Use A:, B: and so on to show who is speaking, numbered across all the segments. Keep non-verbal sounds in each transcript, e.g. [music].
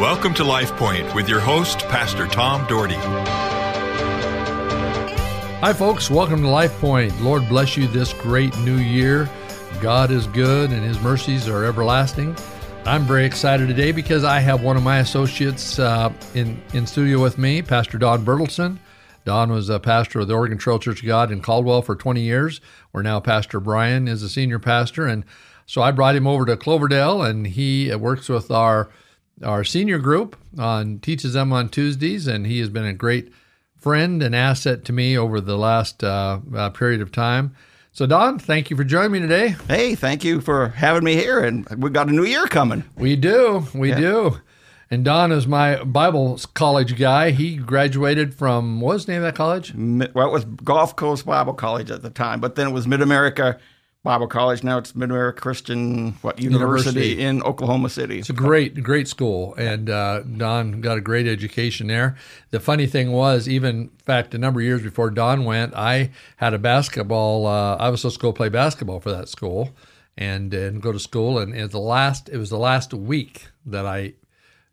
A: Welcome to Life Point with your host, Pastor Tom Dougherty.
B: Hi, folks. Welcome to Life Point. Lord bless you this great new year. God is good and His mercies are everlasting. I'm very excited today because I have one of my associates uh, in, in studio with me, Pastor Don Bertelson. Don was a pastor of the Oregon Trail Church of God in Caldwell for 20 years, where now Pastor Brian is a senior pastor. And so I brought him over to Cloverdale, and he works with our our senior group on teaches them on Tuesdays, and he has been a great friend and asset to me over the last uh, uh, period of time. So, Don, thank you for joining me today.
C: Hey, thank you for having me here. And we've got a new year coming.
B: We do. We yeah. do. And Don is my Bible college guy. He graduated from, what was the name of that college?
C: Well, it was Gulf Coast Bible College at the time, but then it was Mid America Bible College. Now it's Mid America Christian what University, University, in Oklahoma City.
B: It's a great, great school, and uh, Don got a great education there. The funny thing was, even in fact, a number of years before Don went, I had a basketball. Uh, I was supposed to go play basketball for that school, and and go to school. And it was the last. It was the last week that I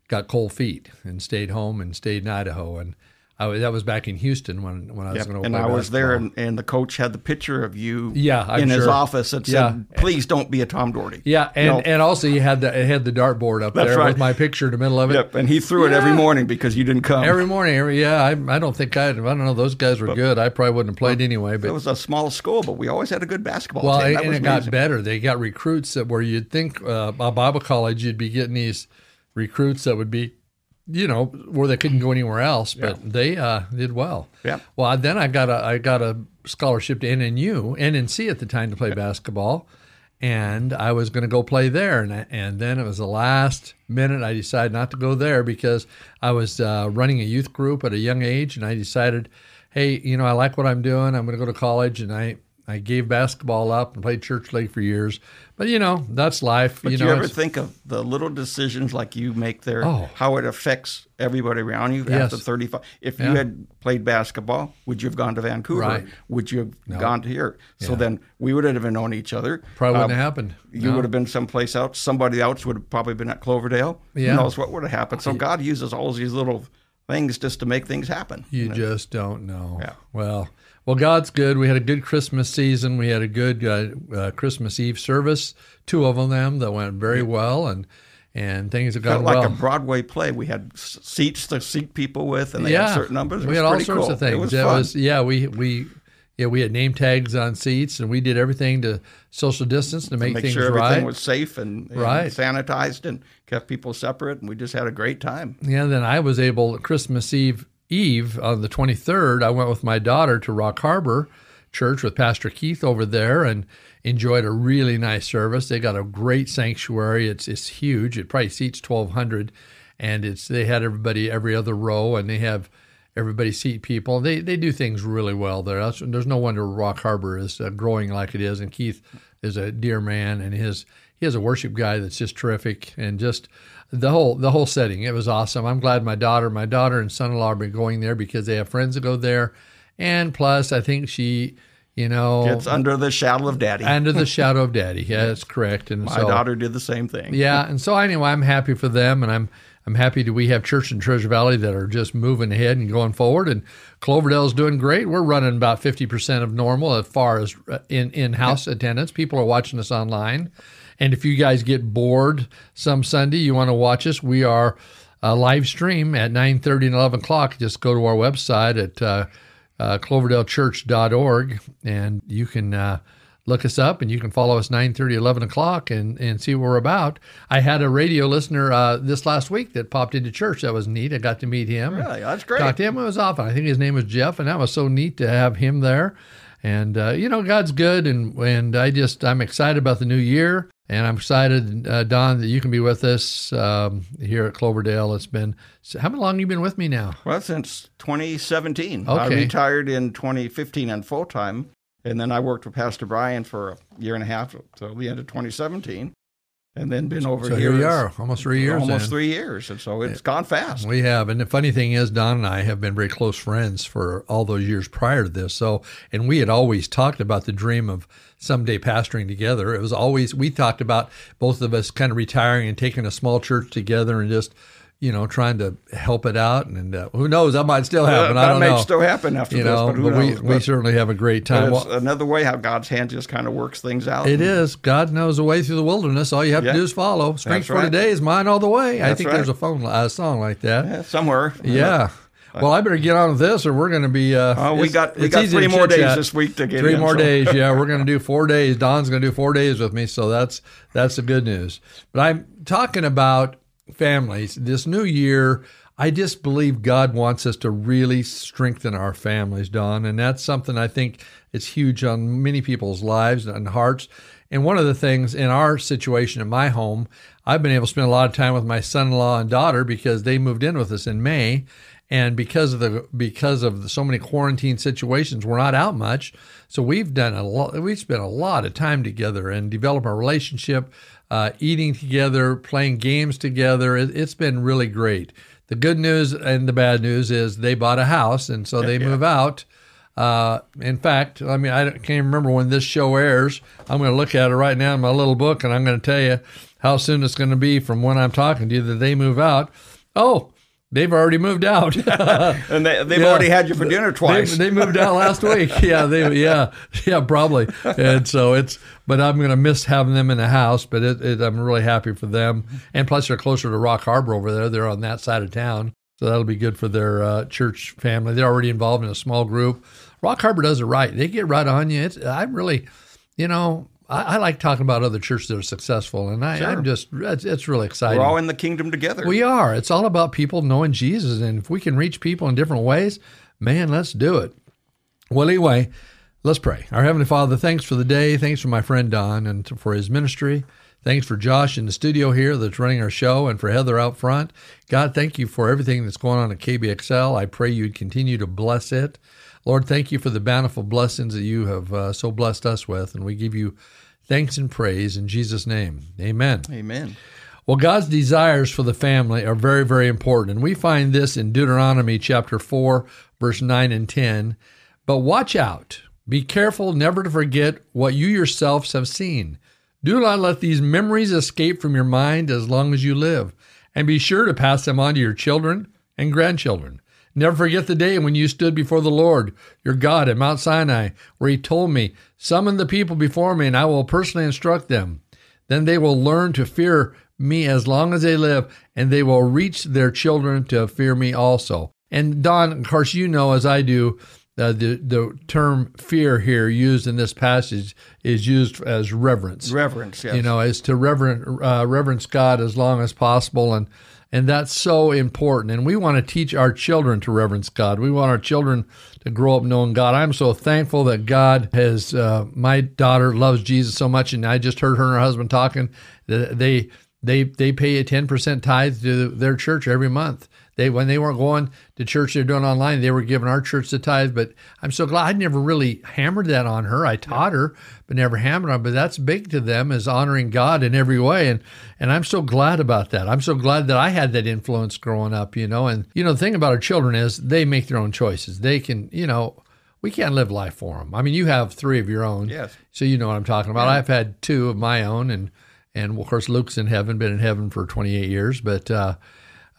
B: got cold feet and stayed home and stayed in Idaho and I, that was back in Houston when when I was yep. going to.
C: And I was there, and, and, the coach had the picture of you.
B: Yeah,
C: I'm in sure. his office that said, "Please don't be a Tom Dougherty."
B: Yeah, and, you know? and also he had the had the dartboard up That's there right. with my picture in the middle of it.
C: Yep, and he threw yeah. it every morning because you didn't come.
B: Every morning, every yeah. I, I don't think I I don't know those guys were but, good. I probably wouldn't have played anyway. But
C: it was a small school, but we always had a good basketball
B: well,
C: team.
B: Well, and it amazing. got better. They got recruits that where you'd think uh, a Bible college you'd be getting these recruits that would be you know, where they couldn't go anywhere else, but yeah. they uh, did well.
C: Yeah.
B: Well, then I got a I got a scholarship to NNU, NNC at the time to play basketball, and I was going to go play there, and and then it was the last minute I decided not to go there because I was uh, running a youth group at a young age, and I decided, hey, you know, I like what I'm doing. I'm going to go to college, and I I gave basketball up and played church league for years. But you know, that's life.
C: But
B: you,
C: know,
B: you
C: ever think of the little decisions like you make there, oh. how it affects everybody around you yes. after 35? If yeah. you had played basketball, would you have gone to Vancouver?
B: Right.
C: Would you have no. gone to here? So yeah. then we would have known each other.
B: Probably wouldn't uh, have happened.
C: You
B: no.
C: would have been someplace else. Somebody else would have probably been at Cloverdale. Yeah. Who knows what would have happened? So God uses all these little things just to make things happen.
B: You, you know? just don't know. Yeah. Well, well, God's good. We had a good Christmas season. We had a good uh, uh, Christmas Eve service, two of them that went very well, and and things have gone
C: like
B: well.
C: Like a Broadway play. We had seats to seat people with, and they yeah. had certain numbers.
B: we had all sorts
C: cool.
B: of things.
C: It was, it was
B: yeah. We we yeah, we had name tags on seats, and we did everything to social distance to make,
C: to make
B: things
C: sure
B: right.
C: everything was safe and, and,
B: right.
C: sanitized, and kept people separate. And we just had a great time.
B: Yeah. Then I was able Christmas Eve Eve on the 23rd, I went with my daughter to Rock Harbor Church with Pastor Keith over there and enjoyed a really nice service. They got a great sanctuary. It's it's huge. It probably seats 1,200, and it's they had everybody every other row, and they have everybody seat people. They they do things really well there. That's, there's no wonder Rock Harbor is uh, growing like it is, and Keith is a dear man, and his he has a worship guy that's just terrific, and just the whole the whole setting. It was awesome. I'm glad my daughter, my daughter and son-in-law have been going there because they have friends that go there, and plus I think she, you know,
C: gets under the shadow of daddy.
B: Under the [laughs] shadow of daddy. Yeah, that's correct. And
C: my
B: so,
C: daughter did the same thing.
B: yeah, and so anyway, I'm happy for them, and I'm I'm happy that we have church in Treasure Valley that are just moving ahead and going forward. And Cloverdale's doing great. We're running about 50% of normal as far as uh, in in house attendance. People are watching us online. And if you guys get bored some Sunday, you want to watch us, we are a uh, live stream at 9.30 and 11 o'clock. Just go to our website at uh, uh, cloverdalechurch.org and you can uh, look us up and you can follow us 9.30 11 o'clock and, and see what we're about. I had a radio listener uh, this last week that popped into church. That was neat. I got to meet him
C: really? That's great.
B: talked to him. It was often i think his name was jeff and that was so neat to have him there. And uh, you know god's good and and i just i'm excited about the new year and I'm excited, uh, Don, that you can be with us um, here at Cloverdale. It's been how long have you been with me now?
C: Well, since 2017. Okay. I retired in 2015 and full time, and then I worked with Pastor Brian for a year and a half till the end of 2017 and then been over
B: so
C: here.
B: here we are, almost three years.
C: Almost
B: in.
C: three years, and so it's gone fast.
B: We have, and the funny thing is, Don and I have been very close friends for all those years prior to this. So, and we had always talked about the dream of someday pastoring together. It was always we talked about both of us kind of retiring and taking a small church together and just you know, trying to help it out. And uh, who knows, that might still happen.
C: Well,
B: I don't
C: that
B: know.
C: may still happen after
B: you
C: this,
B: know,
C: but, who
B: but we,
C: knows?
B: we
C: But-
B: certainly have a great time. Well,
C: another way how God's hand just kind of works things out.
B: it is. God knows the way through the wilderness. All you have
C: Yeah.
B: to do is follow. Strength
C: That's
B: for today is mine all the way. I think
C: right.
B: there's a phone a song like that.
C: Yeah, somewhere.
B: Yeah. Well, I better get on with this, or we're going to be. Uh,
C: Oh, we got we got three more days this week to get
B: Three
C: in,
B: more
C: so-
B: days. Yeah, we're going [laughs] to do four days. Don's going to do four days with me, so that's that's the good news. But I'm talking about families. This new year, I just believe God wants us to really strengthen our families, Don, and that's something I think is huge on many people's lives and hearts. And one of the things in our situation in my home, I've been able to spend a lot of time with my son-in-law and daughter because they moved in with us in May and because of the because of the, so many quarantine situations we're not out much so we've done a lot we've spent a lot of time together and develop a relationship uh, eating together playing games together it, it's been really great the good news and the bad news is they bought a house and so they move out uh, in fact, I mean, I can't remember when this show airs. I'm going to look at it right now in my little book, and I'm going to tell you how soon it's going to be from when I'm talking to you that they move out. Oh, they've already moved out. [laughs]
C: and they, they've
B: Yeah.
C: already had you for dinner twice.
B: They, they moved out last week. [laughs] Yeah, they yeah yeah probably. And so it's but I'm going to miss having them in the house. But it, it, I'm really happy for them. And plus they're closer to Rock Harbor over there. They're on that side of town, so that'll be good for their uh, church family. They're already involved in a small group. Rock Harbor does it right. They get right on you. It's I'm really, you know. I, I like talking about other churches that are successful, and I, I'm just, it's, it's really exciting.
C: We're all in the kingdom together.
B: We are. It's all about people knowing Jesus. And if we can reach people in different ways, man, let's do it. Well, anyway, let's pray. Our Heavenly Father, thanks for the day. Thanks for my friend Don and for his ministry. Thanks for Josh in the studio here that's running our show and for Heather out front. God, thank you for everything that's going on at KBXL. I pray you'd continue to bless it. Lord, thank you for the bountiful blessings that you have uh, so blessed us with. And we give you thanks and praise in Jesus' name. Amen.
C: Amen.
B: Well, God's desires for the family are very, very important. And we find this in Deuteronomy chapter 4, verse 9 and 10. But watch out. Be careful never to forget what you yourselves have seen. Do not let these memories escape from your mind as long as you live. And be sure to pass them on to your children and grandchildren. Never forget the day when you stood before the Lord, your God, at Mount Sinai, where he told me, Summon the people before me, and I will personally instruct them. Then they will learn to fear me as long as they live, and they will reach their children to fear me also. And Don, of course, you know as I do, uh, the the term fear here used in this passage is used as reverence.
C: Reverence, yes.
B: You know, is to reverent uh, reverence God as long as possible, and and that's so important. And we want to teach our children to reverence God. We want our children to grow up knowing God. I'm so thankful that God has. Uh, my daughter loves Jesus so much, and I just heard her and her husband talking. They they they pay a ten percent tithe to their church every month. They when they weren't going to church, they're doing online. They were giving our church the tithe. But I'm so glad I never really hammered that on her. I taught her, but never hammered on. But that's big to them is honoring God in every way, and and I'm so glad about that. I'm so glad that I had that influence growing up. You know, and you know the thing about our children is they make their own choices. They can, you know. We can't live life for them. I mean, you have three of your own,
C: Yes.
B: So you know what I'm talking about. I've had two of my own, and and of course Luke's in heaven, been in heaven for 28 years, but uh,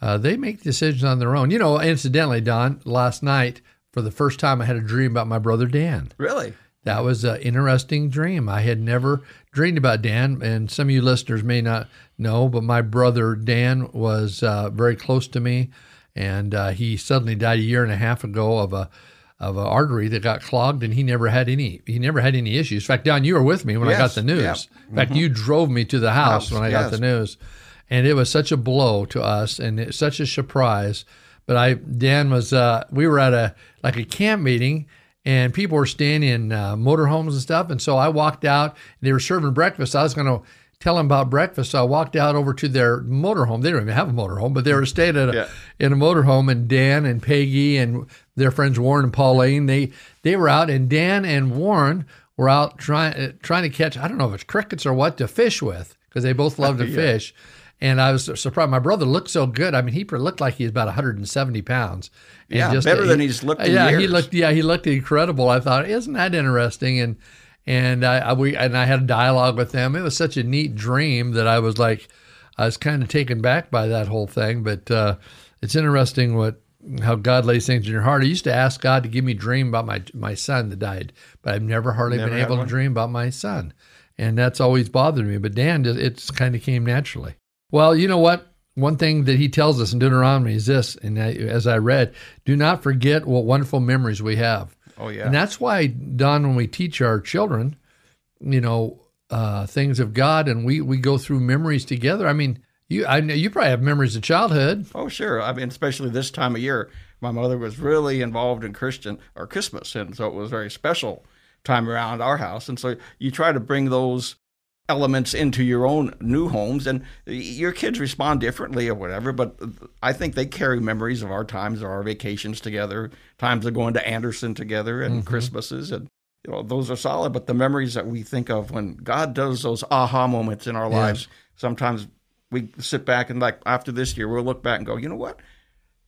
B: uh, they make decisions on their own. You know, incidentally, Don, last night for the first time I had a dream about my brother Dan.
C: Really?
B: That was an interesting dream. I had never dreamed about Dan, and some of you listeners may not know, but my brother Dan was uh, very close to me, and uh, he suddenly died a year and a half ago of a of an artery that got clogged, and he never had any he never had any issues. In fact, Don, you were with me when I got the news.
C: yeah.
B: In fact, you drove me to the house,
C: House,
B: when I got the news, and it was such a blow to us, and such a surprise. But I Dan was uh, we were at a like a camp meeting and people were staying in uh, motorhomes and stuff. And so I walked out. And they were serving breakfast. I was going to tell them about breakfast. So I walked out over to their motorhome. They don't even have a motorhome, but they were staying at a,
C: Yeah.
B: in a motorhome. And Dan and Peggy and their friends Warren and Pauline, they they were out. And Dan and Warren were out trying uh, trying to catch I don't know if it's crickets or what to fish with because they both love to [laughs] fish. And I was surprised. My brother looked so good. I mean, he looked like he was about 170 pounds. And
C: Yeah, better than he's looked in
B: yeah, he looked yeah, he looked incredible. I thought, isn't that interesting? And and I, I we and I had a dialogue with them. It was such a neat dream that I was like, I was kind of taken back by that whole thing. But uh, it's interesting what how God lays things in your heart. I used to ask God to give me a dream about my my son that died, but I've never hardly never been able one. to dream about my son, and that's always bothered me. But Dan, it's kind of came naturally. Well, you know what? One thing that he tells us in Deuteronomy is this, and as I read, do not forget what wonderful memories we have.
C: Oh yeah,
B: and that's why Don, when we teach our children, you know, uh, things of God, and we we go through memories together. I mean, you I know you probably have memories of childhood.
C: Oh sure, I mean, especially this time of year, my mother was really involved in Christian or Christmas, and so it was very special time around our house, and so you try to bring those elements into your own new homes and your kids respond differently or whatever but i think they carry memories of our times of our vacations together times of going to anderson together and mm-hmm. christmases and you know those are solid but the memories that we think of when god does those aha moments in our lives sometimes we sit back and like after this year we'll look back and go you know what?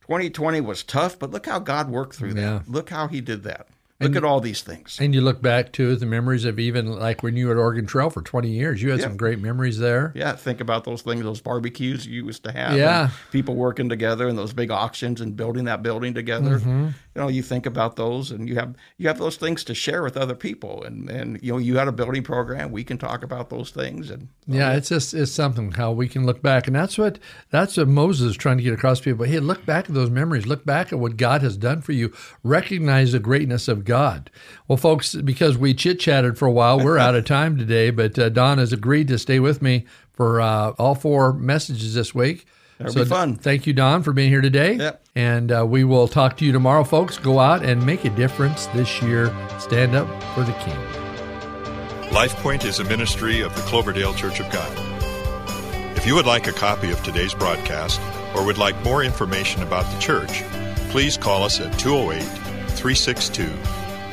C: 2020 was tough but look how god worked through that. Look how he did that Look and, at all these things.
B: And you look back to the memories of even like when you were at Oregon Trail for 20 years. You had yeah. some great memories there.
C: Yeah, think about those things, those barbecues you used to have.
B: Yeah.
C: People working together and those big auctions and building that building together. Mm-hmm. You know, you think about those and you have you have those things to share with other people. And, and you know, you had a building program. We can talk about those things. And
B: Yeah, it's just it's something how we can look back. And that's what that's what Moses is trying to get across to people. Hey, look back at those memories. Look back at what God has done for you. Recognize the greatness of God. Well, folks, because we chit chatted for a while, we're out of time today. But uh, Don has agreed to stay with me for uh, all four messages this week.
C: That'll so be fun.
B: Thank you, Don, for being here today.
C: Yep.
B: And uh, we will talk to you tomorrow, folks. Go out and make a difference this year. Stand up for the King.
A: LifePoint is a ministry of the Cloverdale Church of God. If you would like a copy of today's broadcast or would like more information about the church, please call us at 208 362